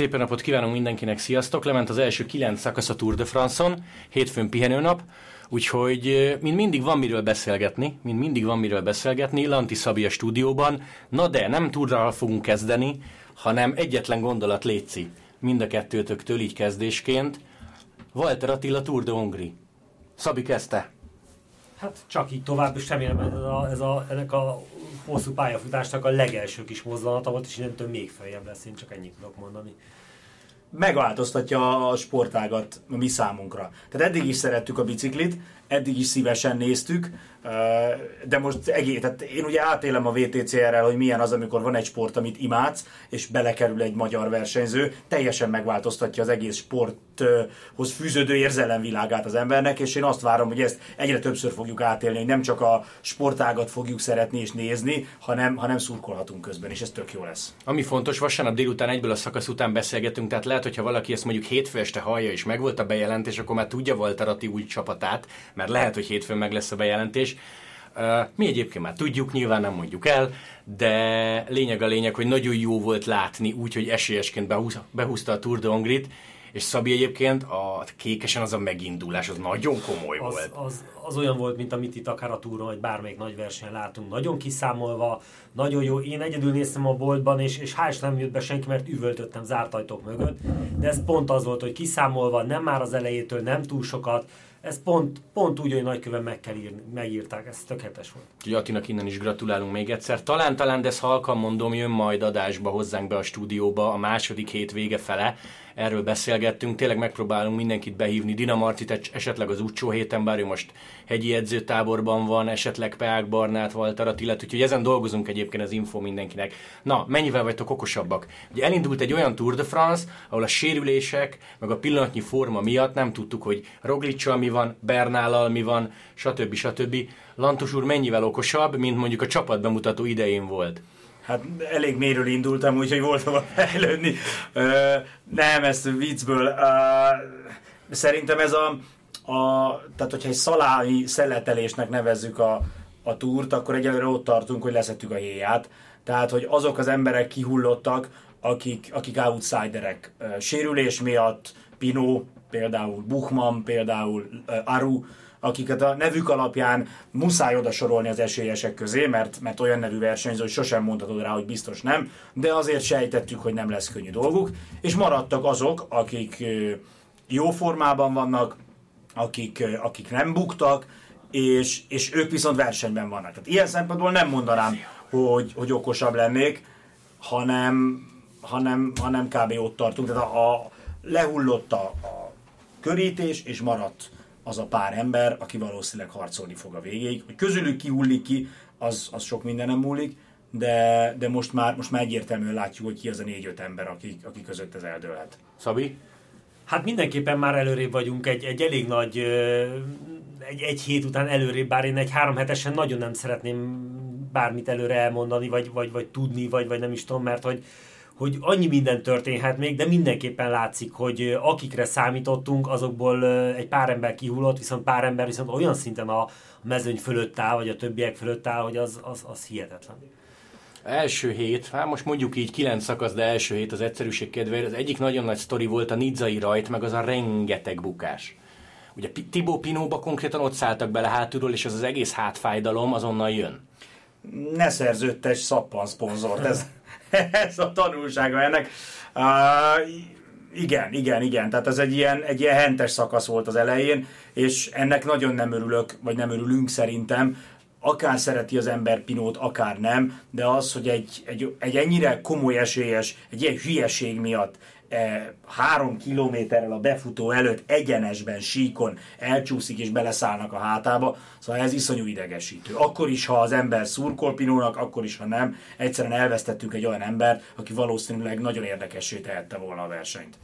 Szép napot kívánunk mindenkinek, sziasztok! Lement az első kilenc szakasz a Tour de France-on, hétfőn pihenőnap, úgyhogy mint mindig van miről beszélgetni, mint mindig van miről beszélgetni, Lanti Szabi a stúdióban, na de nem Tourral fogunk kezdeni, hanem egyetlen gondolat létszi mind a kettőtöktől így kezdésként. Walter Attila Tour de Hongri. Szabi kezdte. Hát csak így tovább, és remélem ez a, ez a, ennek a hosszú pályafutásnak a legelső kis mozzanata volt, és innentől még feljebb lesz, én csak ennyit tudok mondani megváltoztatja a sportágat a mi számunkra. Tehát eddig is szerettük a biciklit, eddig is szívesen néztük, de most egész, tehát én ugye átélem a VTCR-rel, hogy milyen az, amikor van egy sport, amit imádsz, és belekerül egy magyar versenyző, teljesen megváltoztatja az egész sporthoz fűződő érzelemvilágát az embernek, és én azt várom, hogy ezt egyre többször fogjuk átélni, hogy nem csak a sportágat fogjuk szeretni és nézni, hanem, hanem szurkolhatunk közben, és ez tök jó lesz. Ami fontos, vasárnap délután egyből a szakasz után beszélgetünk, tehát lehet, hogyha valaki ezt mondjuk hétfő este hallja, és megvolt a bejelentés, akkor már tudja Valtarati új csapatát, mert lehet, hogy hétfőn meg lesz a bejelentés. Mi egyébként már tudjuk, nyilván nem mondjuk el, de lényeg a lényeg, hogy nagyon jó volt látni úgy, hogy esélyesként behúzta a Tour de Hongrit, és Szabi egyébként a kékesen az a megindulás, az nagyon komoly az, volt. Az, az olyan volt, mint amit itt akár a túron, vagy bármelyik nagy versenyen látunk. Nagyon kiszámolva, nagyon jó. Én egyedül néztem a boltban, és, és hál' nem jött be senki, mert üvöltöttem zárt ajtók mögött. De ez pont az volt, hogy kiszámolva, nem már az elejétől, nem túl sokat, ez pont, pont úgy, hogy nagyköven meg kell írni, megírták, ez tökéletes volt. Úgyhogy Attinak innen is gratulálunk még egyszer. Talán, talán, de ezt halkan mondom, jön majd adásba hozzánk be a stúdióba a második hét vége fele, erről beszélgettünk, tényleg megpróbálunk mindenkit behívni, Dina Martit esetleg az utcsó héten, bár ő most hegyi edzőtáborban van, esetleg Peák Barnát, Walter Attilát, úgyhogy ezen dolgozunk egyébként az info mindenkinek. Na, mennyivel vagytok okosabbak? Ugye elindult egy olyan Tour de France, ahol a sérülések, meg a pillanatnyi forma miatt nem tudtuk, hogy Roglicsal mi van, Bernállal mi van, stb. stb. Lantos úr mennyivel okosabb, mint mondjuk a csapat bemutató idején volt? Hát elég mélyről indultam, úgyhogy volt hova fejlődni. Ö, nem, ezt viccből. Ö, szerintem ez a, a, tehát hogyha egy szalámi szeletelésnek nevezzük a, a túrt, akkor egyelőre ott tartunk, hogy leszettük a héját. Tehát, hogy azok az emberek kihullottak, akik, akik outsiderek. Sérülés miatt, Pino, például Buchmann, például Aru, akiket a nevük alapján muszáj oda sorolni az esélyesek közé, mert, mert olyan nevű versenyző, hogy sosem mondhatod rá, hogy biztos nem, de azért sejtettük, hogy nem lesz könnyű dolguk, és maradtak azok, akik jó formában vannak, akik, akik nem buktak, és, és ők viszont versenyben vannak. Tehát ilyen szempontból nem mondanám, hogy, hogy okosabb lennék, hanem, hanem, hanem kb. ott tartunk. Tehát a, a lehullott a, a körítés, és maradt az a pár ember, aki valószínűleg harcolni fog a végéig. Hogy közülük kihullik ki, az, az sok mindenem múlik, de, de most, már, most már egyértelműen látjuk, hogy ki az a négy-öt ember, aki, aki között ez eldőlhet. Szabi? Hát mindenképpen már előrébb vagyunk, egy, egy elég nagy, egy, egy hét után előrébb, bár én egy három hetesen nagyon nem szeretném bármit előre elmondani, vagy, vagy, vagy tudni, vagy, vagy nem is tudom, mert hogy, hogy annyi minden történhet még, de mindenképpen látszik, hogy akikre számítottunk, azokból egy pár ember kihullott, viszont pár ember viszont olyan szinten a mezőny fölött áll, vagy a többiek fölött áll, hogy az, az, az hihetetlen. Első hét, hát most mondjuk így kilenc szakasz, de első hét az egyszerűség kedvéért, az egyik nagyon nagy sztori volt a nidzai rajt, meg az a rengeteg bukás. Ugye Tibó Pinóba konkrétan ott szálltak bele hátulról, és az az egész hátfájdalom azonnal jön. Ne szerződtes szappan szponzort, ez, ez a tanulsága ennek. Uh, igen, igen, igen. Tehát ez egy ilyen, egy ilyen hentes szakasz volt az elején, és ennek nagyon nem örülök, vagy nem örülünk szerintem. Akár szereti az ember Pinót, akár nem, de az, hogy egy, egy, egy ennyire komoly esélyes, egy ilyen hülyeség miatt három kilométerrel a befutó előtt egyenesben, síkon elcsúszik és beleszállnak a hátába, szóval ez iszonyú idegesítő. Akkor is, ha az ember szurkol Pinónak, akkor is, ha nem, egyszerűen elvesztettük egy olyan embert, aki valószínűleg nagyon érdekessé tehette volna a versenyt.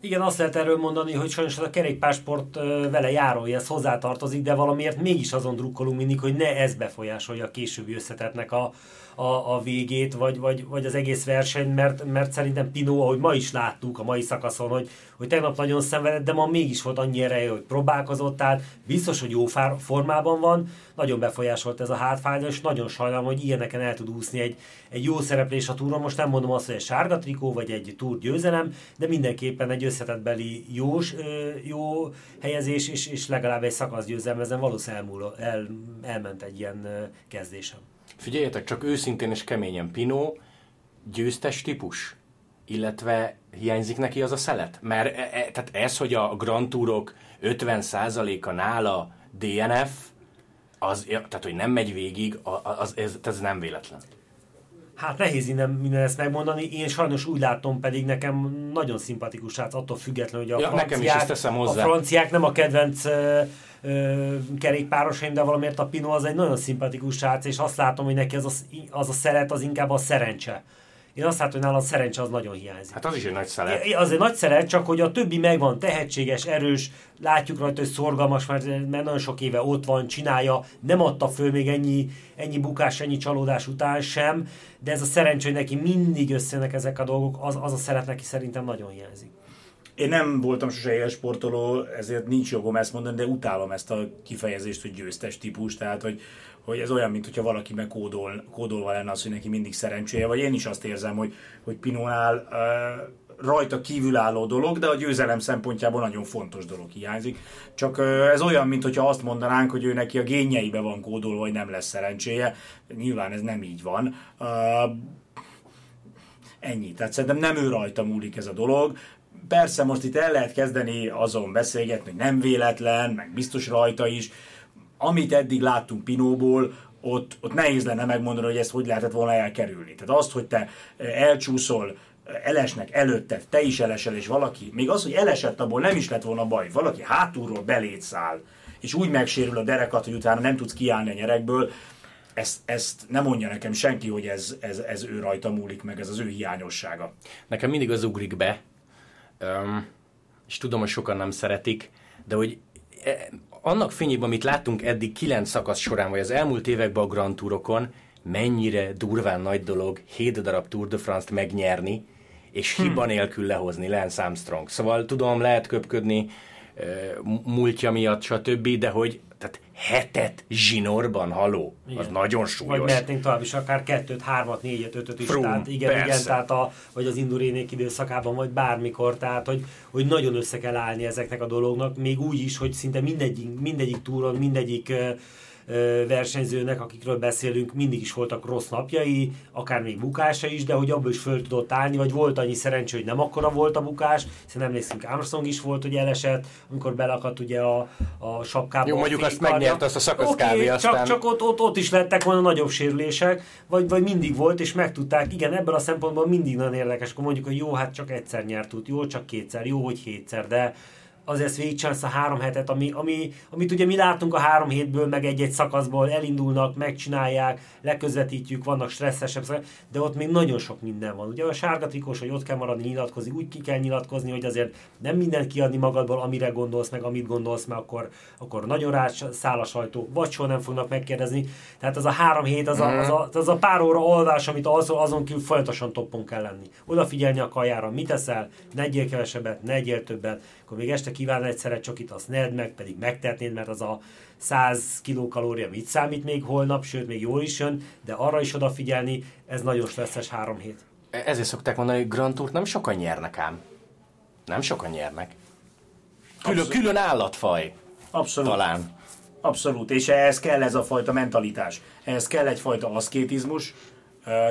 Igen, azt lehet erről mondani, hogy sajnos a kerékpársport vele járója, ez hozzátartozik, de valamiért mégis azon drukkolunk mindig, hogy ne ez befolyásolja a későbbi összetetnek a, a, a végét, vagy, vagy, vagy az egész verseny, mert, mert szerintem Pino, ahogy ma is láttuk a mai szakaszon, hogy, hogy tegnap nagyon szenvedett, de ma mégis volt annyi ereje, hogy próbálkozott, tehát biztos, hogy jó formában van, nagyon befolyásolt ez a hátfájdalom, és nagyon sajnálom, hogy ilyeneken el tud úszni egy, egy jó szereplés a túron. Most nem mondom azt, hogy egy sárga trikó, vagy egy túr győzelem, de mindenképpen egy összetettbeli jó, jó helyezés, és, és legalább egy szakasz győzelem, ezen valószínűleg el, elment egy ilyen kezdésem. Figyeljetek, csak őszintén és keményen, Pino győztes típus? Illetve hiányzik neki az a szelet? Mert e, e, tehát ez, hogy a Grand Tourok 50%-a nála DNF, az, tehát hogy nem megy végig, az, ez, ez nem véletlen. Hát nehéz innen minden ezt megmondani. Én sajnos úgy látom, pedig nekem nagyon szimpatikus srác, attól függetlenül, hogy a, ja, franciák, nekem is ezt teszem hozzá. a franciák nem a kedvenc kerékpárosaim, de valamiért a Pino az egy nagyon szimpatikus srác, és azt látom, hogy neki az a, az a szeret az inkább a szerencse. Én azt látom, hogy nála a szerencse az nagyon hiányzik. Hát az is egy nagy szeret. Az egy nagy szeret, csak hogy a többi megvan, tehetséges, erős, látjuk rajta, hogy szorgalmas, mert, mert nagyon sok éve ott van, csinálja, nem adta föl még ennyi, ennyi bukás, ennyi csalódás után sem, de ez a szerencsé, hogy neki mindig összenek ezek a dolgok, az, az a szeret neki szerintem nagyon hiányzik. Én nem voltam sose élsportoló, ezért nincs jogom ezt mondani, de utálom ezt a kifejezést, hogy győztes típus, tehát hogy, hogy ez olyan, mint hogyha valaki meg kódol, kódolva lenne az, hogy neki mindig szerencséje, vagy én is azt érzem, hogy, hogy Pinónál uh, rajta kívülálló dolog, de a győzelem szempontjából nagyon fontos dolog hiányzik. Csak uh, ez olyan, mint hogyha azt mondanánk, hogy ő neki a génjeibe van kódolva, hogy nem lesz szerencséje. Nyilván ez nem így van. Uh, ennyi. Tehát szerintem nem ő rajta múlik ez a dolog. Persze most itt el lehet kezdeni azon beszélgetni, hogy nem véletlen, meg biztos rajta is. Amit eddig láttunk Pinóból, ott, ott nehéz lenne megmondani, hogy ezt hogy lehetett volna elkerülni. Tehát azt, hogy te eh, elcsúszol, eh, elesnek előtted, te is elesel, és valaki, még az, hogy elesett, abból nem is lett volna baj, valaki hátulról belét száll, és úgy megsérül a derekat, hogy utána nem tudsz kiállni a nyerekből, ezt, ezt nem mondja nekem senki, hogy ez, ez, ez ő rajta múlik meg, ez az ő hiányossága. Nekem mindig az ugrik be, és tudom, hogy sokan nem szeretik, de hogy e, annak fényében, amit láttunk eddig kilenc szakasz során, vagy az elmúlt években a Grand Tourokon, mennyire durván nagy dolog 7 darab Tour de France-t megnyerni, és hmm. hiba nélkül lehozni Lance Armstrong. Szóval tudom, lehet köpködni, múltja miatt, stb., de hogy tehát hetet zsinorban, haló, igen. az nagyon súlyos. Vagy mehetnénk tovább is, akár kettőt, hármat, négyet, ötöt is, Frum, tehát igen, persze. igen, tehát a, vagy az indurénék időszakában, vagy bármikor, tehát hogy, hogy nagyon össze kell állni ezeknek a dolognak, még úgy is, hogy szinte mindegyik, mindegyik túron, mindegyik uh, versenyzőnek, akikről beszélünk, mindig is voltak rossz napjai, akár még bukása is, de hogy abból is föl tudott állni, vagy volt annyi szerencsé, hogy nem akkora volt a bukás, hiszen emlékszünk, Armstrong is volt, hogy elesett, amikor belakadt ugye a, a sapkába. Jó, mondjuk azt megnyert azt a szakasz okay, aztán... Csak, csak ott, ott, ott, is lettek volna nagyobb sérülések, vagy, vagy mindig volt, és megtudták, igen, ebből a szempontból mindig nagyon érdekes, akkor mondjuk, hogy jó, hát csak egyszer nyert út, jó, csak kétszer, jó, hogy hétszer, de azért végigcsinálsz a három hetet, ami, ami, amit ugye mi látunk a három hétből, meg egy-egy szakaszból, elindulnak, megcsinálják, leközvetítjük, vannak stresszesebb, de ott még nagyon sok minden van. Ugye a sárga trikós, hogy ott kell maradni, nyilatkozni, úgy ki kell nyilatkozni, hogy azért nem mindent kiadni magadból, amire gondolsz, meg amit gondolsz, mert akkor, akkor nagyon rá száll a sajtó, vagy soha nem fognak megkérdezni. Tehát az a három hét, az a, az a, az a pár óra olvás, amit azon, azon kívül folyamatosan toppon kell lenni. Odafigyelni a kajára, mit eszel, ne egyél kevesebbet, ne egyél többet, akkor még este kíván egyszerre csokit, azt ne meg, pedig megtehetnéd, mert az a 100 kilokalória mit számít még holnap, sőt még jól is jön, de arra is odafigyelni, ez nagyon stresszes három hét. E, ezért szokták mondani, hogy Grand Tourt nem sokan nyernek ám. Nem sokan nyernek. Külön, Abszolút. külön állatfaj. Abszolút. Talán. Abszolút, és ehhez kell ez a fajta mentalitás. Ehhez kell egyfajta aszkétizmus,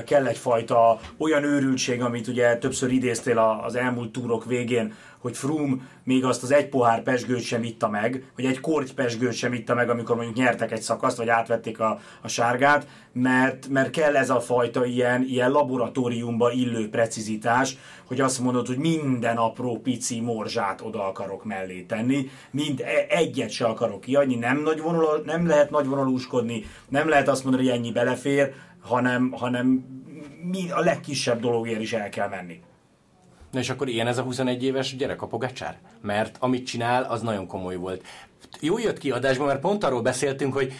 kell egyfajta olyan őrültség, amit ugye többször idéztél az elmúlt túrok végén, hogy Froome még azt az egy pohár pesgőt sem itta meg, vagy egy korty pesgőt sem itta meg, amikor mondjuk nyertek egy szakaszt, vagy átvették a, a sárgát, mert, mert kell ez a fajta ilyen, ilyen laboratóriumba illő precizitás, hogy azt mondod, hogy minden apró pici morzsát oda akarok mellé tenni, mind e, egyet se akarok kiadni, nem, nagy vonal, nem lehet nagy vonalúskodni, nem lehet azt mondani, hogy ennyi belefér, hanem, hanem a legkisebb dologért is el kell menni. Na és akkor ilyen ez a 21 éves gyerek a Pogacsár? Mert amit csinál, az nagyon komoly volt. Jó jött ki adásban, mert pont arról beszéltünk, hogy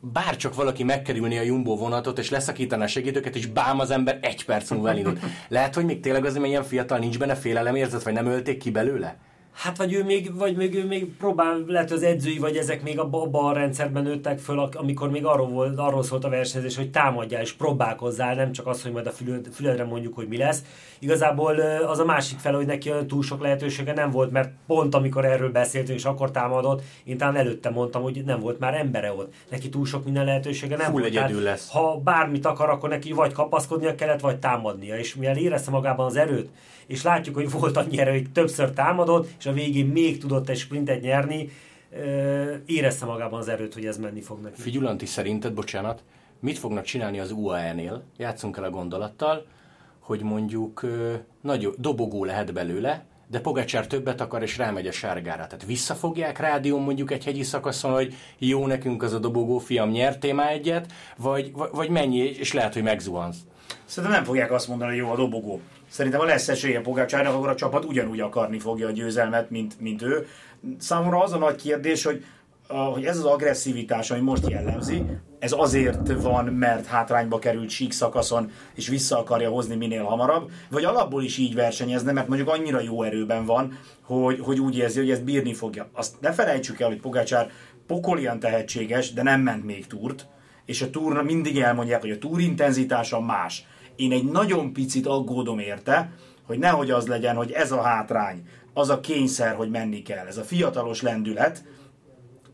bárcsak valaki megkerülni a Jumbo vonatot, és leszakítaná a segítőket, és bám az ember egy perc múlva elindult. Lehet, hogy még tényleg azért, mert ilyen fiatal nincs benne félelemérzet, vagy nem ölték ki belőle? Hát vagy ő még, vagy még, ő még próbál, lehet az edzői, vagy ezek még abban a rendszerben nőttek föl, amikor még arról, volt, arról szólt a versenyzés, hogy támadjál és próbálkozzál, nem csak az, hogy majd a füledre mondjuk, hogy mi lesz. Igazából az a másik fel, hogy neki túl sok lehetősége nem volt, mert pont amikor erről beszéltünk, és akkor támadott, én talán előtte mondtam, hogy nem volt már embere ott. Neki túl sok minden lehetősége nem Full volt. Tehát, lesz. Ha bármit akar, akkor neki vagy kapaszkodnia kellett, vagy támadnia. És mivel érezte magában az erőt, és látjuk, hogy volt annyi erő, hogy többször támadott, és a végén még tudott egy sprintet nyerni, érezte magában az erőt, hogy ez menni fog neki. Figyulanti, szerinted, bocsánat, mit fognak csinálni az UAE-nél? Játszunk el a gondolattal, hogy mondjuk nagy dobogó lehet belőle, de Pogacsár többet akar, és rámegy a sárgára. Tehát visszafogják rádión mondjuk egy hegyi szakaszon, hogy jó, nekünk az a dobogó, fiam, nyertél már egyet, vagy, vagy mennyi, és lehet, hogy megzuhansz. Szerintem nem fogják azt mondani, hogy jó a dobogó. Szerintem, ha lesz esélye Pogácsárnak, akkor a csapat ugyanúgy akarni fogja a győzelmet, mint, mint ő. Számomra az a nagy kérdés, hogy, hogy ez az agresszivitás, ami most jellemzi, ez azért van, mert hátrányba került sík szakaszon, és vissza akarja hozni minél hamarabb, vagy alapból is így versenyezne, mert mondjuk annyira jó erőben van, hogy, hogy úgy érzi, hogy ezt bírni fogja. Azt ne felejtsük el, hogy Pogácsár pokolian tehetséges, de nem ment még túrt, és a túrna mindig elmondják, hogy a túr intenzitása más én egy nagyon picit aggódom érte, hogy nehogy az legyen, hogy ez a hátrány, az a kényszer, hogy menni kell, ez a fiatalos lendület,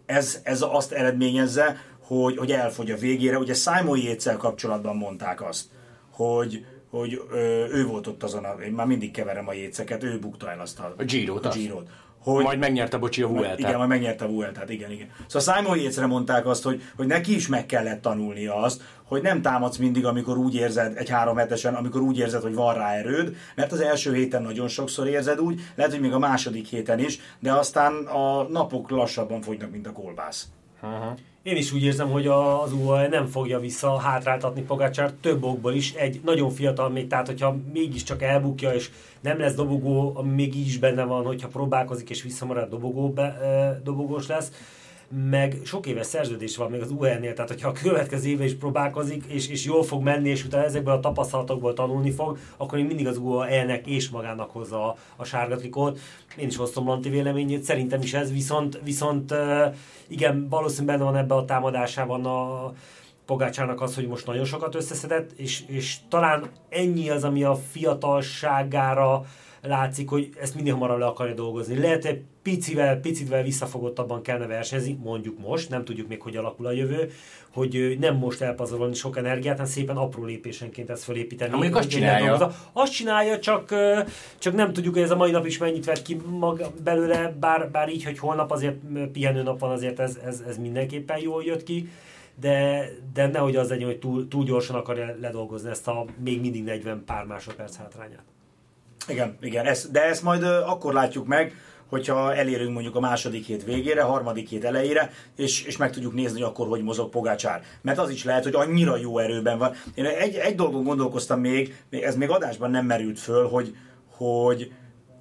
ez, ez azt eredményezze, hogy, hogy elfogy a végére. Ugye Simon yates kapcsolatban mondták azt, hogy, hogy ö, ő volt ott azon, a, én már mindig keverem a jéceket, ő bukta el azt a, a Giro-t. A Giro-t hogy majd megnyerte bocsi a Vueltát. Igen, majd megnyerte a Vueltát, igen, igen. Szóval Simon yates mondták azt, hogy, hogy neki is meg kellett tanulnia azt, hogy nem támadsz mindig, amikor úgy érzed, egy három hetesen, amikor úgy érzed, hogy van rá erőd, mert az első héten nagyon sokszor érzed úgy, lehet, hogy még a második héten is, de aztán a napok lassabban fogynak, mint a kolbász. Uh-huh. Én is úgy érzem, hogy az UAE nem fogja vissza hátráltatni Pogácsár több okból is. Egy nagyon fiatal még, tehát hogyha mégiscsak elbukja, és nem lesz dobogó, ami még így is benne van, hogyha próbálkozik és visszamarad dobogó, be, dobogós lesz meg sok éves szerződés van még az UL-nél, tehát hogyha a következő éve is próbálkozik, és, és jól fog menni, és utána ezekből a tapasztalatokból tanulni fog, akkor még mindig az UL-nek és magának hozza a, a sárga trikót. Én is hoztam Lanti véleményét, szerintem is ez, viszont, viszont igen, valószínűleg benne van ebbe a támadásában a, Pogácsának az, hogy most nagyon sokat összeszedett, és, és talán ennyi az, ami a fiatalságára látszik, hogy ezt minél hamarabb le akarja dolgozni. Lehet, hogy picivel, picivel visszafogottabban kellene versenyezni, mondjuk most, nem tudjuk még, hogy alakul a jövő, hogy nem most elpazarolni sok energiát, hanem szépen apró lépésenként ezt felépíteni. Amíg azt csinálja. Azt csinálja, csak, csak nem tudjuk, hogy ez a mai nap is mennyit vett ki maga belőle, bár, bár így, hogy holnap azért pihenő nap van, azért ez, ez, ez mindenképpen jól jött ki de, de nehogy az legyen, hogy túl, túl gyorsan akarja ledolgozni ezt a még mindig 40 pár másodperc hátrányát. Igen, igen, ez, de ezt majd akkor látjuk meg, hogyha elérünk mondjuk a második hét végére, harmadik hét elejére, és, és meg tudjuk nézni, hogy akkor hogy mozog Pogácsár. Mert az is lehet, hogy annyira jó erőben van. Én egy, egy dolgon gondolkoztam még, ez még adásban nem merült föl, hogy, hogy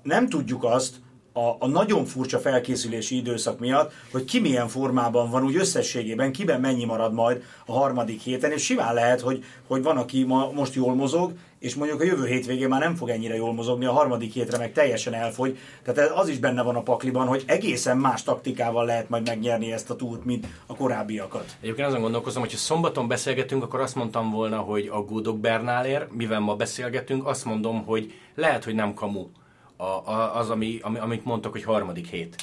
nem tudjuk azt, a, a nagyon furcsa felkészülési időszak miatt, hogy ki milyen formában van, úgy összességében, kiben mennyi marad majd a harmadik héten, és simán lehet, hogy, hogy van, aki ma, most jól mozog, és mondjuk a jövő hétvégén már nem fog ennyire jól mozogni, a harmadik hétre meg teljesen elfogy. Tehát az is benne van a pakliban, hogy egészen más taktikával lehet majd megnyerni ezt a túrt, mint a korábbiakat. Egyébként azon gondolkozom, hogy ha szombaton beszélgetünk, akkor azt mondtam volna, hogy a Gódok Bernálér, mivel ma beszélgetünk, azt mondom, hogy lehet, hogy nem kamu a, a, az, ami, ami, amit mondtak, hogy harmadik hét.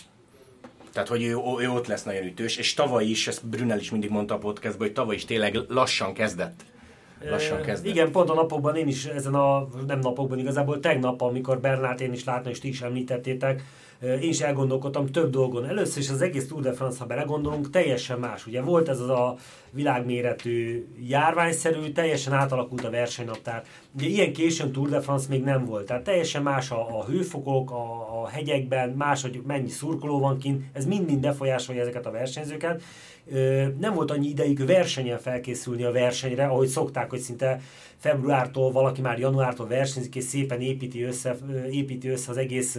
Tehát, hogy ő, ő ott lesz nagyon ütős, és tavaly is, ezt Brunel is mindig mondta a podcastban, hogy tavaly is tényleg lassan kezdett lassan kezdett. Igen, pont a napokban én is, ezen a, nem napokban igazából, tegnap, amikor Bernát én is láttam, és ti is említettétek, én is elgondolkodtam több dolgon. Először is az egész Tour de France, ha belegondolunk, teljesen más. Ugye volt ez az a világméretű járványszerű, teljesen átalakult a versenynaptár. Ugye ilyen későn Tour de France még nem volt. Tehát teljesen más a, a hőfokok, a, a hegyekben, más, hogy mennyi szurkoló van kint, ez mind-mind befolyásolja ezeket a versenyzőket. Nem volt annyi ideig versenyen felkészülni a versenyre, ahogy szokták hogy szinte februártól valaki már januártól versenyzik, és szépen építi össze, építi össze az egész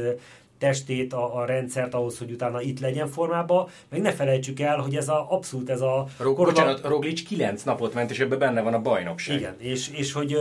testét, a, a rendszert ahhoz, hogy utána itt legyen formában. Meg ne felejtsük el, hogy ez a abszolút ez a... Rog, korona... Bocsánat, Roglic 9 napot ment, és ebben benne van a bajnokság. Igen, és, és hogy,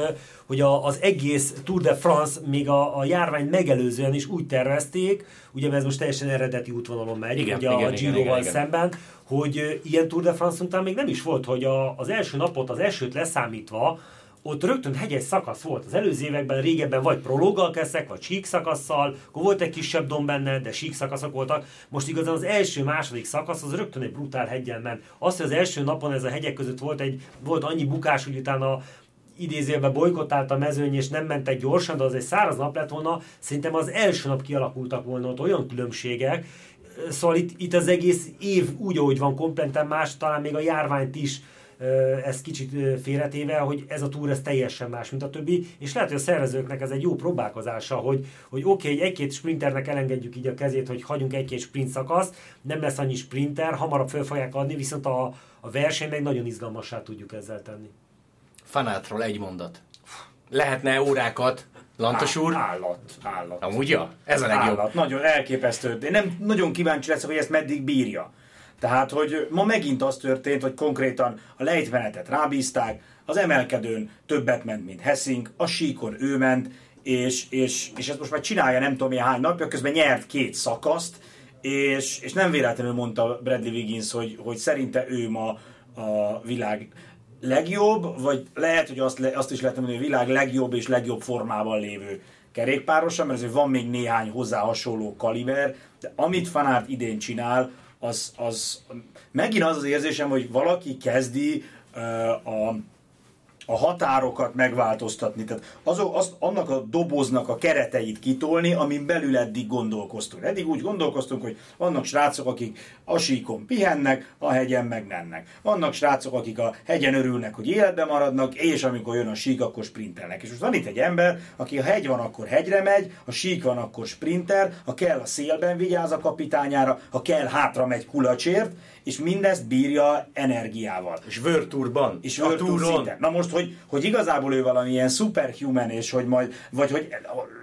hogy a, az egész Tour de France még a, a járvány megelőzően is úgy tervezték, ugye ez most teljesen eredeti útvonalon megy, igen, ugye igen, a Giro-val szemben, hogy ilyen Tour de France után még nem is volt, hogy a, az első napot, az elsőt leszámítva, ott rögtön hegyes szakasz volt. Az előző években régebben vagy prológgal kezdtek, vagy sík szakasszal, akkor volt egy kisebb dom benne, de sík szakaszok voltak. Most igazán az első, második szakasz az rögtön egy brutál hegyen ment. Azt, hogy az első napon ez a hegyek között volt, egy, volt annyi bukás, hogy utána idézőjelben bolykottált a mezőny, és nem mentek gyorsan, de az egy száraz nap lett volna, szerintem az első nap kialakultak volna ott olyan különbségek, Szóval itt, itt az egész év úgy, ahogy van, kompletten más, talán még a járványt is ez kicsit félretéve, hogy ez a túr ez teljesen más, mint a többi, és lehet, hogy a szervezőknek ez egy jó próbálkozása, hogy, hogy oké, okay, egy-két sprinternek elengedjük így a kezét, hogy hagyunk egy-két sprint szakaszt, nem lesz annyi sprinter, hamarabb föl fogják adni, viszont a, a verseny meg nagyon izgalmassá tudjuk ezzel tenni. Fanátról egy mondat. Lehetne órákat Lantos úr? Állat, állat. Amúgy ja, ez a legjobb. Állat, nagyon elképesztő. Én nem nagyon kíváncsi leszek, hogy ezt meddig bírja. Tehát, hogy ma megint az történt, hogy konkrétan a lejtmenetet rábízták, az emelkedőn többet ment, mint Hessing, a síkon ő ment, és, és, és ezt most már csinálja nem tudom hány napja, közben nyert két szakaszt, és, és nem véletlenül mondta Bradley Wiggins, hogy, hogy szerinte ő ma a világ legjobb, vagy lehet, hogy azt, azt is lehet mondani, hogy a világ legjobb és legjobb formában lévő kerékpárosa, mert azért van még néhány hozzá hasonló kaliber, de amit Fanárt idén csinál, az, az megint az az érzésem, hogy valaki kezdi uh, a a határokat megváltoztatni, tehát azok, azt, annak a doboznak a kereteit kitolni, amin belül eddig gondolkoztunk. Eddig úgy gondolkoztunk, hogy vannak srácok, akik a síkon pihennek, a hegyen meg. Vannak srácok, akik a hegyen örülnek, hogy életben maradnak, és amikor jön a sík, akkor sprintelnek. És most van itt egy ember, aki a hegy van, akkor hegyre megy, a sík van, akkor sprinter, ha kell a szélben vigyáz a kapitányára, ha kell hátra megy kulacsért, és mindezt bírja energiával. És Virtuurban. És szinten. Na most, hogy, hogy igazából ő valamilyen superhuman, és hogy majd, vagy hogy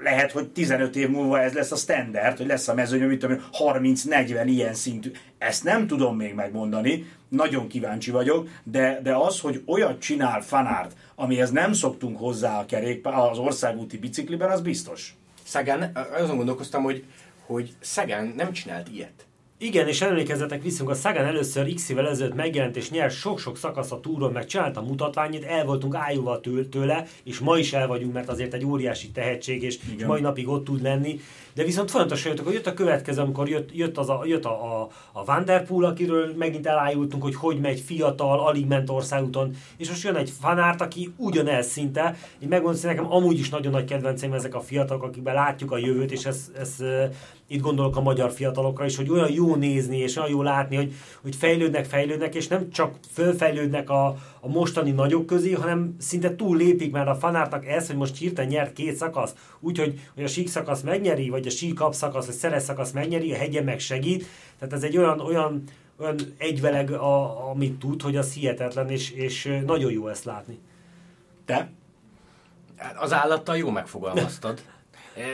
lehet, hogy 15 év múlva ez lesz a standard, hogy lesz a mezőny, amit tudom, 30-40 ilyen szintű. Ezt nem tudom még megmondani, nagyon kíváncsi vagyok, de, de az, hogy olyat csinál Fanárt, amihez nem szoktunk hozzá a kerékpár, az országúti bicikliben, az biztos. Szegán, azon gondolkoztam, hogy, hogy Szegán nem csinált ilyet. Igen, és emlékezzetek visszünk, a Sagan először x évvel ezelőtt megjelent, és nyert sok-sok szakasz a túron, meg csinálta a mutatványét, el voltunk ájúval tőle, és ma is el vagyunk, mert azért egy óriási tehetség, és Igen. mai napig ott tud lenni. De viszont folyamatosan jöttek, hogy jött a következő, amikor jött, jött, az a, jött a, a, a Vanderpool, akiről megint elájultunk, hogy hogy megy fiatal, alig ment országúton, és most jön egy fanárt, aki ugyanez szinte. Én megmondom, hogy nekem amúgy is nagyon nagy kedvencem ezek a fiatalok, akikben látjuk a jövőt, és ez, ez itt gondolok a magyar fiatalokra is, hogy olyan jó nézni, és olyan jó látni, hogy, hogy fejlődnek, fejlődnek, és nem csak fölfejlődnek a, a mostani nagyok közé, hanem szinte túl lépik már a fanártak ez, hogy most hirtelen nyert két szakasz, úgyhogy hogy a sík szakasz megnyeri, vagy a sík szakasz, vagy szeres szakasz megnyeri, a hegyen meg segít. Tehát ez egy olyan, olyan, olyan egyveleg, a, amit tud, hogy az hihetetlen, és, és nagyon jó ezt látni. Te? Az állattal jó megfogalmaztad.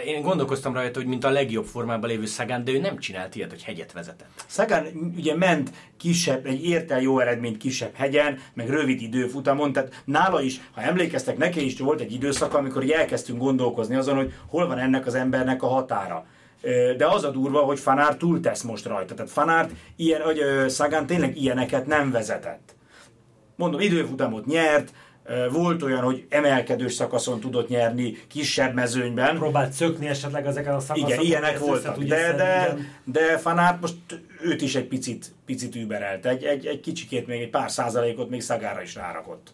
Én gondolkoztam rajta, hogy mint a legjobb formában lévő Szegán, de ő nem csinált ilyet, hogy hegyet vezetett. Szegán ugye ment kisebb, egy ért el jó eredményt kisebb hegyen, meg rövid időfutamon, tehát nála is, ha emlékeztek, neki is volt egy időszak, amikor elkezdtünk gondolkozni azon, hogy hol van ennek az embernek a határa. De az a durva, hogy Fanár túltesz most rajta. Tehát Fanárt, ilyen, hogy Szagán tényleg ilyeneket nem vezetett. Mondom, időfutamot nyert, volt olyan, hogy emelkedős szakaszon tudott nyerni kisebb mezőnyben. Próbált szökni esetleg ezeken a szakaszokon. Igen, ilyenek voltak. De, de, de Fanát most őt is egy picit, picit überelt. Egy, egy, egy kicsikét még, egy pár százalékot még Szagára is rárakott.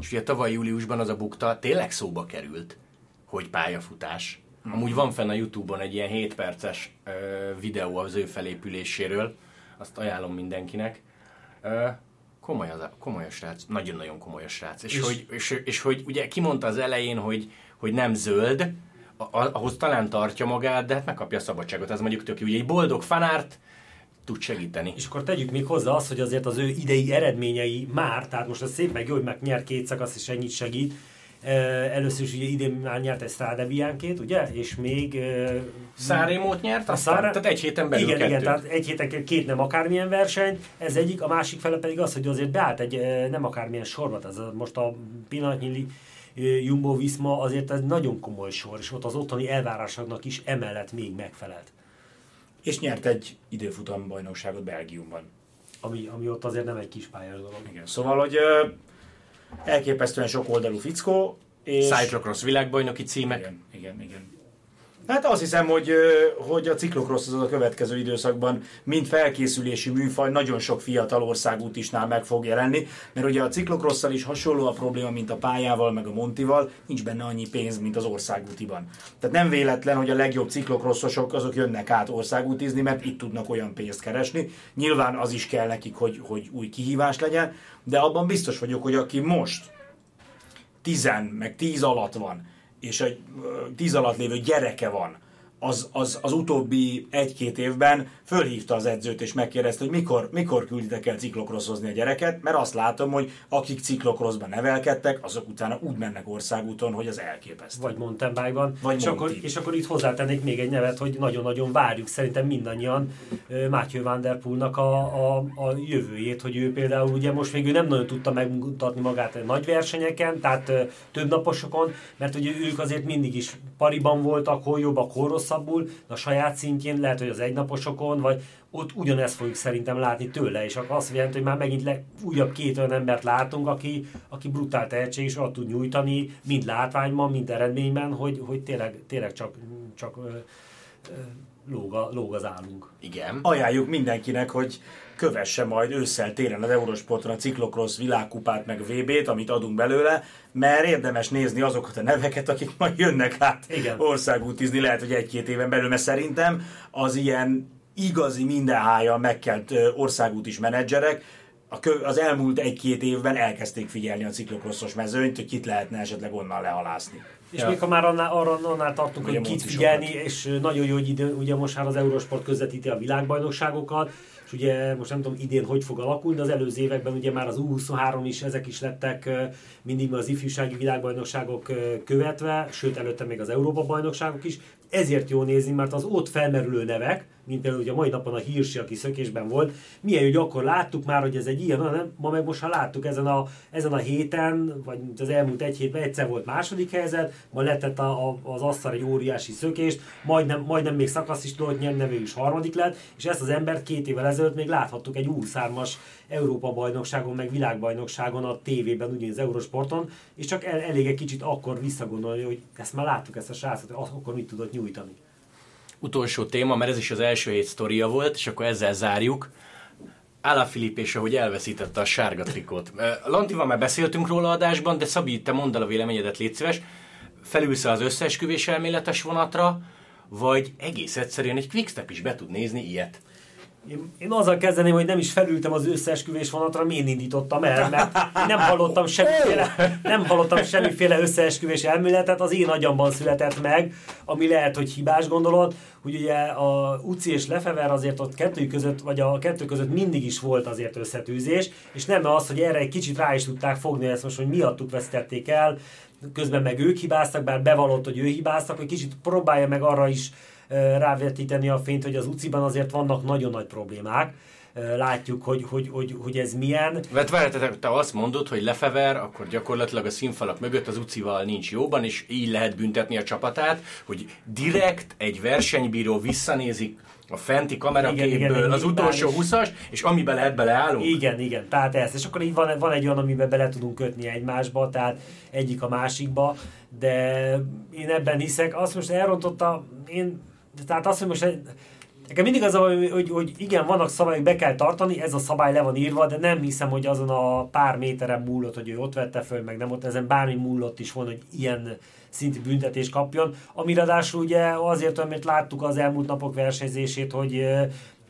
És ugye tavaly júliusban az a bukta tényleg szóba került, hogy pályafutás. Hmm. Amúgy van fenn a Youtube-on egy ilyen 7 perces ö, videó az ő felépüléséről, azt ajánlom mindenkinek. Ö, komoly, az, komoly a srác, nagyon-nagyon komoly a srác. És, és, hogy, és, és hogy ugye kimondta az elején, hogy, hogy nem zöld, ahhoz talán tartja magát, de hát megkapja a szabadságot. Ez mondjuk tök jó. Ugye egy boldog fanárt tud segíteni. És akkor tegyük még hozzá azt, hogy azért az ő idei eredményei már, tehát most ez szép meg jó, hogy meg nyert két szakasz és ennyit segít, Először is ugye idén már nyert egy Strade Bianchét, ugye? És még... Szárémót nyert, aztán, Szára... tehát egy héten belül Igen, kettőt. igen, tehát egy héten két nem akármilyen verseny, ez egyik, a másik fele pedig az, hogy azért beállt egy nem akármilyen sorbat, ez most a pillanatnyi Jumbo Visma azért ez nagyon komoly sor, és ott az otthoni elvárásoknak is emellett még megfelelt. És nyert egy időfutam bajnokságot Belgiumban. Ami, ami ott azért nem egy kis pályás dolog. Igen, szóval, hogy elképesztően sok oldalú fickó. És... Cyclocross világbajnoki címek. Igen, igen, igen. Hát azt hiszem, hogy, hogy a ciklokrosz az a következő időszakban mind felkészülési műfaj nagyon sok fiatal országútisnál meg fog jelenni, mert ugye a ciklokrosszal is hasonló a probléma, mint a pályával, meg a Montival, nincs benne annyi pénz, mint az országútiban. Tehát nem véletlen, hogy a legjobb ciklokrosszosok azok jönnek át országútizni, mert itt tudnak olyan pénzt keresni. Nyilván az is kell nekik, hogy, hogy új kihívás legyen, de abban biztos vagyok, hogy aki most 10 meg 10 alatt van, és egy tíz alatt lévő gyereke van, az, az, az utóbbi egy-két évben fölhívta az edzőt és megkérdezte, hogy mikor, mikor külditek el ciklokroszozni a gyereket, mert azt látom, hogy akik ciklokroszban nevelkedtek, azok utána úgy mennek országúton, hogy az elképesztő. Vagy mountain bike Vagy és, akkor, és akkor itt hozzátennék még egy nevet, hogy nagyon-nagyon várjuk szerintem mindannyian Mátyő Van Der a, a, a jövőjét, hogy ő például ugye most még ő nem nagyon tudta megmutatni magát a nagy versenyeken, tehát több naposokon, mert ugye ők azért mindig is pariban voltak, hol jobbak, hol rosszabbul, a saját szintjén, lehet, hogy az egynaposokon, vagy ott ugyanezt fogjuk szerintem látni tőle, és akkor azt jelenti, hogy már megint le, újabb két olyan embert látunk, aki, aki brutál tehetség, és ott tud nyújtani, mind látványban, mind eredményben, hogy, hogy tényleg, tényleg csak, csak lóg, a, lóg az állunk. Igen. Ajánljuk mindenkinek, hogy kövesse majd ősszel téren az Eurosporton a Cyclocross világkupát meg VB-t, amit adunk belőle, mert érdemes nézni azokat a neveket, akik majd jönnek át Igen. országútizni, lehet, hogy egy-két éven belül, mert szerintem az ilyen igazi mindenhája megkelt országút is menedzserek, az elmúlt egy-két évben elkezdték figyelni a ciklokrosszos mezőnyt, hogy kit lehetne esetleg onnan lehalászni. És ja. még ha már annál, arra, annál tartunk, hogy kit figyelni, és nagyon jó, hogy ide, ugye most már az Eurosport közvetíti a világbajnokságokat, és ugye most nem tudom idén hogy fog alakulni, de az előző években ugye már az U23 is, ezek is lettek mindig az ifjúsági világbajnokságok követve, sőt előtte még az Európa bajnokságok is, ezért jó nézni, mert az ott felmerülő nevek, mint például ugye a mai napon a Hirsi, aki szökésben volt, milyen, hogy akkor láttuk már, hogy ez egy ilyen, nem? ma meg most ha láttuk ezen a, ezen a héten, vagy az elmúlt egy hétben egyszer volt második helyzet, ma letett a, a, az asztal egy óriási szökést, majdnem, majdnem még szakasz is tudott nyerni, nevű is harmadik lett, és ezt az embert két évvel ezelőtt még láthattuk egy úrszármas Európa bajnokságon, meg világbajnokságon a tévében, ugye az Eurosporton, és csak el, elég egy kicsit akkor visszagondolni, hogy ezt már láttuk ezt a srácot, akkor mit tudott nyújtani. Utolsó téma, mert ez is az első hét sztoria volt, és akkor ezzel zárjuk. Ála Filip és ahogy elveszítette a sárga trikót. Lantival már beszéltünk róla adásban, de Szabi, te mondd el a véleményedet, légy szíves. Felülsz az összeesküvés elméletes vonatra, vagy egész egyszerűen egy quickstep is be tud nézni ilyet? Én, én azzal kezdeném, hogy nem is felültem az összeesküvés vonatra, miért indítottam el, mert nem hallottam semmiféle, nem hallottam semmiféle összeesküvés elméletet, az én agyamban született meg, ami lehet, hogy hibás gondolat, hogy ugye a Uci és Lefever azért ott kettő között, vagy a kettő között mindig is volt azért összetűzés, és nem az, hogy erre egy kicsit rá is tudták fogni ezt most, hogy miattuk vesztették el, közben meg ők hibáztak, bár bevallott, hogy ő hibáztak, hogy kicsit próbálja meg arra is rávetíteni a fényt, hogy az UCI-ban azért vannak nagyon nagy problémák. Látjuk, hogy, hogy, hogy, hogy ez milyen. Mert várj, te, azt mondod, hogy lefever, akkor gyakorlatilag a színfalak mögött az UCI-val nincs jóban, és így lehet büntetni a csapatát, hogy direkt egy versenybíró visszanézik a fenti kameraképből az utolsó 20-as, és amiben lehet beleállunk. Igen, igen, tehát ez. És akkor így van, van egy olyan, amiben bele tudunk kötni egymásba, tehát egyik a másikba, de én ebben hiszek. Azt most elrontotta, én tehát azt, hogy most Nekem mindig az, hogy, hogy, igen, vannak szabályok, be kell tartani, ez a szabály le van írva, de nem hiszem, hogy azon a pár méteren múlott, hogy ő ott vette föl, meg nem ott, ezen bármi múlott is volna, hogy ilyen szintű büntetés kapjon. Ami ráadásul ugye azért, amit láttuk az elmúlt napok versenyzését, hogy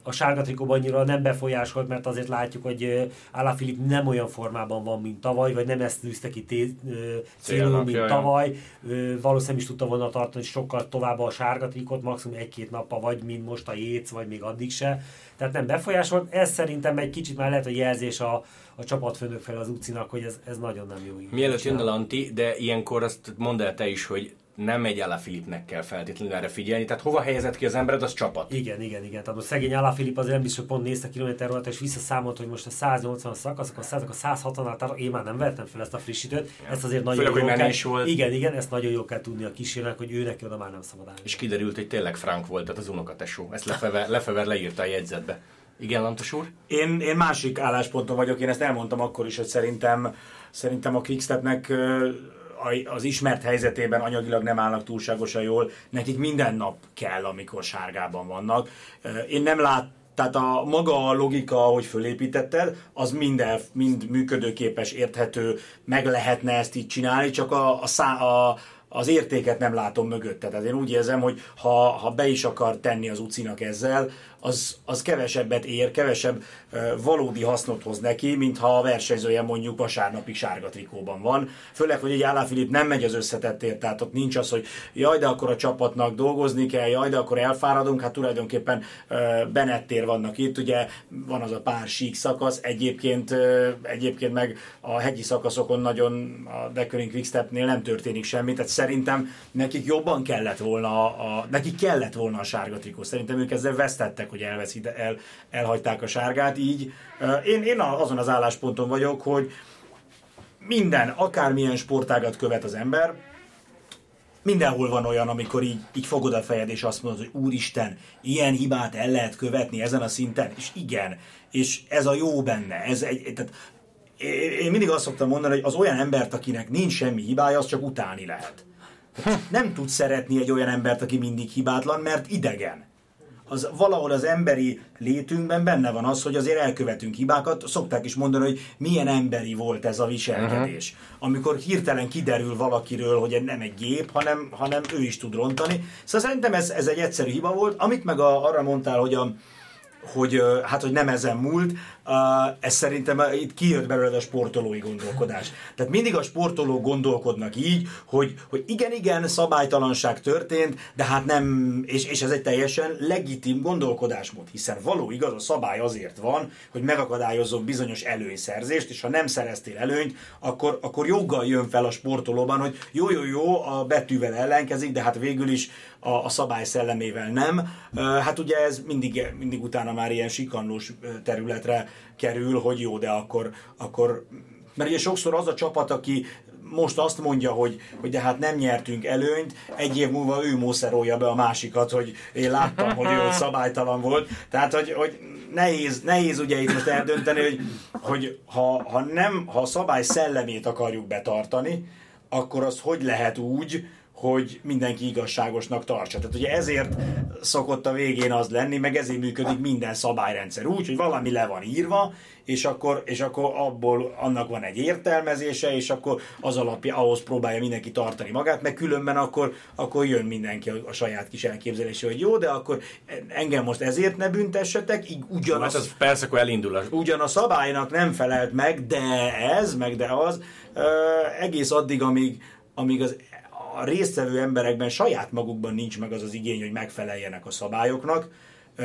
a sárga trikóban annyira nem befolyásolt, mert azért látjuk, hogy Alaphilipp nem olyan formában van, mint tavaly, vagy nem ezt tűzte ki célul, mint tavaly. Valószínűleg is tudta volna tartani sokkal tovább a sárga trikot, maximum egy-két nappa, vagy mint most a Jéz, vagy még addig se. Tehát nem befolyásolt. Ez szerintem egy kicsit már lehet a jelzés a, a csapatfőnök fel az utcinak, hogy ez, ez nagyon nem jó. Mielőtt jön a Lanti, de ilyenkor azt mondd el te is, hogy nem egy Filipnek kell feltétlenül erre figyelni. Tehát hova helyezett ki az embered, az csapat. Igen, igen, igen. Tehát most szegény Filip az nem biztos, hogy pont nézte kilométer alatt, és visszaszámolt, hogy most a 180 szakasz, akkor a 160 nál én már nem vettem fel ezt a frissítőt. Ja. Ezt azért nagyon Főleg, jó kell, is volt. Igen, igen, ezt nagyon jó kell tudni a kísérnek, hogy ő neki oda már nem szabad állni. És kiderült, hogy tényleg Frank volt, tehát az unokatesó. Ezt Lefever, Lefever leírta a jegyzetbe. Igen, Lantos úr? Én, én másik állásponton vagyok, én ezt elmondtam akkor is, hogy szerintem, szerintem a Quickstepnek az ismert helyzetében anyagilag nem állnak túlságosan jól, nekik minden nap kell, amikor sárgában vannak. Én nem lát, tehát a maga a logika, ahogy fölépítetted, az mind, el, mind működőképes, érthető, meg lehetne ezt így csinálni, csak a, a, szá, a az értéket nem látom mögötte. Tehát én úgy érzem, hogy ha, ha be is akar tenni az ucinak ezzel, az, az kevesebbet ér, kevesebb valódi hasznot hoz neki, mint ha a versenyzője mondjuk vasárnapig sárga trikóban van. Főleg, hogy egy Filip nem megy az összetettért, tehát ott nincs az, hogy jaj, de akkor a csapatnak dolgozni kell, jaj, de akkor elfáradunk, hát tulajdonképpen Benettér vannak itt, ugye van az a pár sík szakasz, egyébként, egyébként meg a hegyi szakaszokon nagyon a Deckering Quickstepnél nem történik semmi, tehát szerintem nekik jobban kellett volna, a, nekik kellett volna a sárga trikó, szerintem ők ezzel vesztettek, hogy elveszít, el, elhagyták a sárgát, így én, én azon az állásponton vagyok, hogy minden, akármilyen sportágat követ az ember, mindenhol van olyan, amikor így, így fogod a fejed, és azt mondod, hogy úristen, ilyen hibát el lehet követni ezen a szinten, és igen, és ez a jó benne, ez egy, tehát én mindig azt szoktam mondani, hogy az olyan embert, akinek nincs semmi hibája, az csak utálni lehet. Nem tud szeretni egy olyan embert, aki mindig hibátlan, mert idegen az valahol az emberi létünkben benne van az, hogy azért elkövetünk hibákat. Szokták is mondani, hogy milyen emberi volt ez a viselkedés. Uh-huh. Amikor hirtelen kiderül valakiről, hogy nem egy gép, hanem, hanem ő is tud rontani. Szóval szerintem ez, ez egy egyszerű hiba volt. Amit meg a, arra mondtál, hogy a, hogy, hát, hogy nem ezen múlt, ez szerintem itt kijött belőle a sportolói gondolkodás. Tehát mindig a sportolók gondolkodnak így, hogy, hogy igen, igen, szabálytalanság történt, de hát nem, és, és ez egy teljesen legitim gondolkodásmód, hiszen való igaz, a szabály azért van, hogy megakadályozzon bizonyos előnyszerzést, és ha nem szereztél előnyt, akkor, akkor joggal jön fel a sportolóban, hogy jó, jó, jó, a betűvel ellenkezik, de hát végül is a, a szabály szellemével nem. Hát ugye ez mindig, mindig utána már ilyen sikannós területre kerül, hogy jó, de akkor, akkor mert ugye sokszor az a csapat, aki most azt mondja, hogy, hogy de hát nem nyertünk előnyt, egy év múlva ő mószerolja be a másikat, hogy én láttam, hogy ő szabálytalan volt. Tehát, hogy, hogy nehéz, nehéz ugye itt most eldönteni, hogy, hogy ha, ha, nem, ha a szabály szellemét akarjuk betartani, akkor az hogy lehet úgy, hogy mindenki igazságosnak tartsa. Tehát ugye ezért szokott a végén az lenni, meg ezért működik minden szabályrendszer úgy, hogy valami le van írva, és akkor, és akkor abból annak van egy értelmezése, és akkor az alapja ahhoz próbálja mindenki tartani magát, meg különben akkor, akkor jön mindenki a, a saját kis elképzelése, hogy jó, de akkor engem most ezért ne büntessetek, így ugyanaz, hát az persze, akkor elindul. A... Ugyan a szabálynak nem felelt meg, de ez, meg de az, ö, egész addig, amíg, amíg az a résztvevő emberekben saját magukban nincs meg az az igény, hogy megfeleljenek a szabályoknak,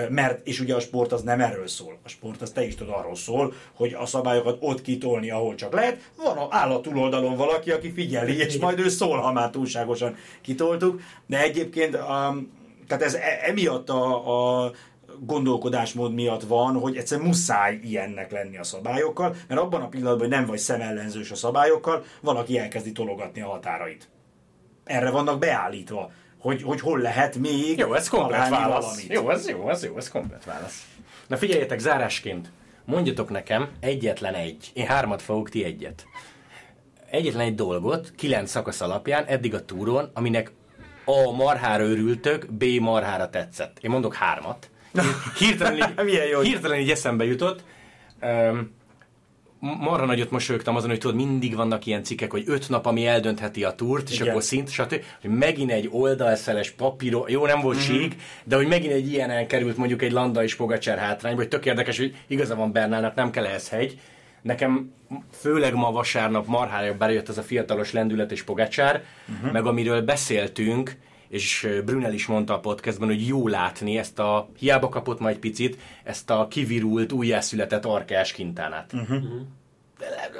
mert, és ugye a sport az nem erről szól. A sport az te is tudod arról szól, hogy a szabályokat ott kitolni, ahol csak lehet. Van áll a túloldalon valaki, aki figyeli, és majd ő szól, ha már túlságosan kitoltuk. De egyébként um, tehát ez e, emiatt a, a gondolkodásmód miatt van, hogy egyszer muszáj ilyennek lenni a szabályokkal, mert abban a pillanatban, hogy nem vagy szemellenzős a szabályokkal, valaki elkezdi tologatni a határait erre vannak beállítva, hogy, hogy hol lehet még Jó, ez komplet válasz. Valamit. Jó, ez jó, ez jó, ez komplet válasz. Na figyeljetek, zárásként, mondjatok nekem egyetlen egy, én hármat fogok, ti egyet. Egyetlen egy dolgot, kilenc szakasz alapján, eddig a túron, aminek A marhára örültök, B marhára tetszett. Én mondok hármat. Hirtelen így, Milyen jó. hirtelen így eszembe jutott. Um, marra nagyot mosolyogtam azon, hogy tudod, mindig vannak ilyen cikkek, hogy öt nap, ami eldöntheti a túrt, és Igen. akkor szint, stb. Hogy megint egy oldalszeles papíró, jó, nem volt mm-hmm. sík, de hogy megint egy ilyen elkerült mondjuk egy Landa és Pogacsár hátrányba, hogy tök érdekes, hogy igaza van Bernálnak, nem kell ehhez hegy. Nekem főleg ma vasárnap marhára belejött ez a fiatalos lendület és Pogacsár, uh-huh. meg amiről beszéltünk, és Brunel is mondta a podcastban, hogy jó látni ezt a, hiába kapott majd picit, ezt a kivirult, újjászületett arkás kintánát. Uh-huh.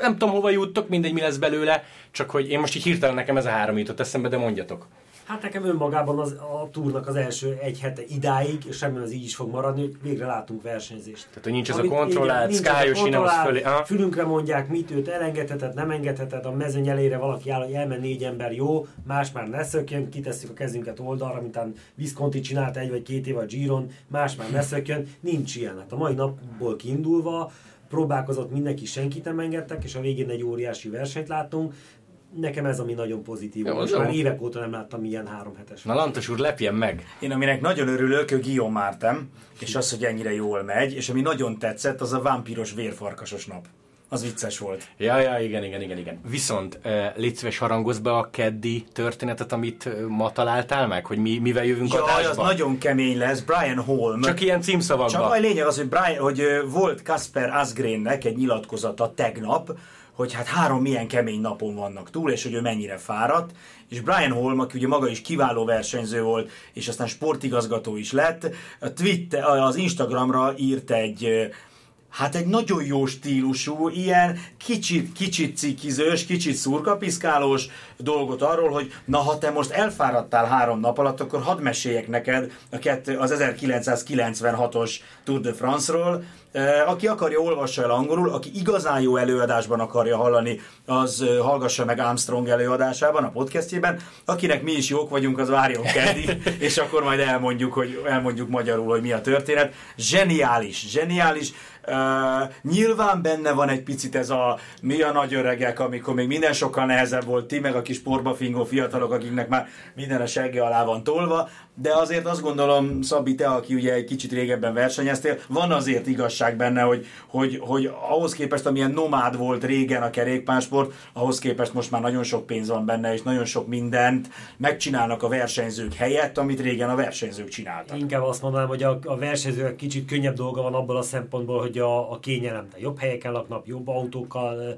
Nem tudom, hova juttok, mindegy, mi lesz belőle, csak hogy én most így hirtelen nekem ez a három jutott eszembe, de mondjatok. Hát nekem önmagában az, a túrnak az első egy hete idáig, és remélem ez így is fog maradni, hogy végre látunk versenyzést. Tehát, hogy nincs ez a kontrollált, skályos, innen az fölé. Aha. Fülünkre mondják, mit őt elengedheted, nem engedheted, a mezőny elére valaki áll, hogy elmen négy ember, jó, más már ne szökjön, kitesszük a kezünket oldalra, mint a Visconti csinált egy vagy két év a Giron, más már ne szökjön, nincs ilyen. Hát a mai napból kiindulva próbálkozott mindenki, senkit nem engedtek, és a végén egy óriási versenyt láttunk. Nekem ez ami nagyon pozitív. Jó, Most már évek óta nem láttam ilyen három hetes. Na Lantos úr, lepjen meg! Én aminek nagyon örülök, ő Guillaume Martin, és az, hogy ennyire jól megy, és ami nagyon tetszett, az a vámpíros vérfarkasos nap. Az vicces volt. Ja, ja, igen, igen, igen, igen. Viszont légy szíves harangozz be a keddi történetet, amit ma találtál meg, hogy mi, mivel jövünk az adásba. nagyon kemény lesz. Brian Holm. Csak ilyen címszavakban. Csak a lényeg az, hogy, Brian, hogy volt Kasper Asgrennek egy nyilatkozata tegnap, hogy hát három milyen kemény napon vannak túl, és hogy ő mennyire fáradt, és Brian Holm, aki ugye maga is kiváló versenyző volt, és aztán sportigazgató is lett, a Twitter, az Instagramra írt egy Hát egy nagyon jó stílusú, ilyen kicsit, kicsit cikizős, kicsit szurkapiszkálós dolgot arról, hogy na ha te most elfáradtál három nap alatt, akkor hadd meséljek neked a kettő, az 1996-os Tour de France-ról. Eh, Aki akarja, olvassa el angolul, aki igazán jó előadásban akarja hallani, az eh, hallgassa meg Armstrong előadásában, a podcastjében. Akinek mi is jók vagyunk, az várjon keddig, és akkor majd elmondjuk, hogy elmondjuk magyarul, hogy mi a történet. Zseniális, zseniális. Nyilván benne van egy picit ez a mi a nagy öregek, amikor még minden sokkal nehezebb volt, ti meg a kis porba fingó fiatalok, akiknek már minden a segge alá van tolva, de azért azt gondolom, Szabi, te, aki ugye egy kicsit régebben versenyeztél, van azért igazság benne, hogy, hogy, hogy ahhoz képest, amilyen nomád volt régen a kerékpársport, ahhoz képest most már nagyon sok pénz van benne, és nagyon sok mindent megcsinálnak a versenyzők helyett, amit régen a versenyzők csináltak. Inkább azt mondanám, hogy a, a versenyzőnek kicsit könnyebb dolga van abból a szempontból, hogy hogy a, a kényelem, de jobb helyeken laknak, jobb autókkal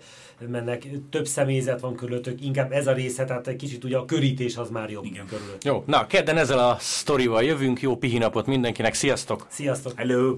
mennek, több személyzet van körülöttük, inkább ez a része, tehát egy kicsit ugye a körítés az már jobb Igen. körülött. Jó, na kedden ezzel a sztorival jövünk, jó pihinapot mindenkinek, sziasztok! Sziasztok! Hello!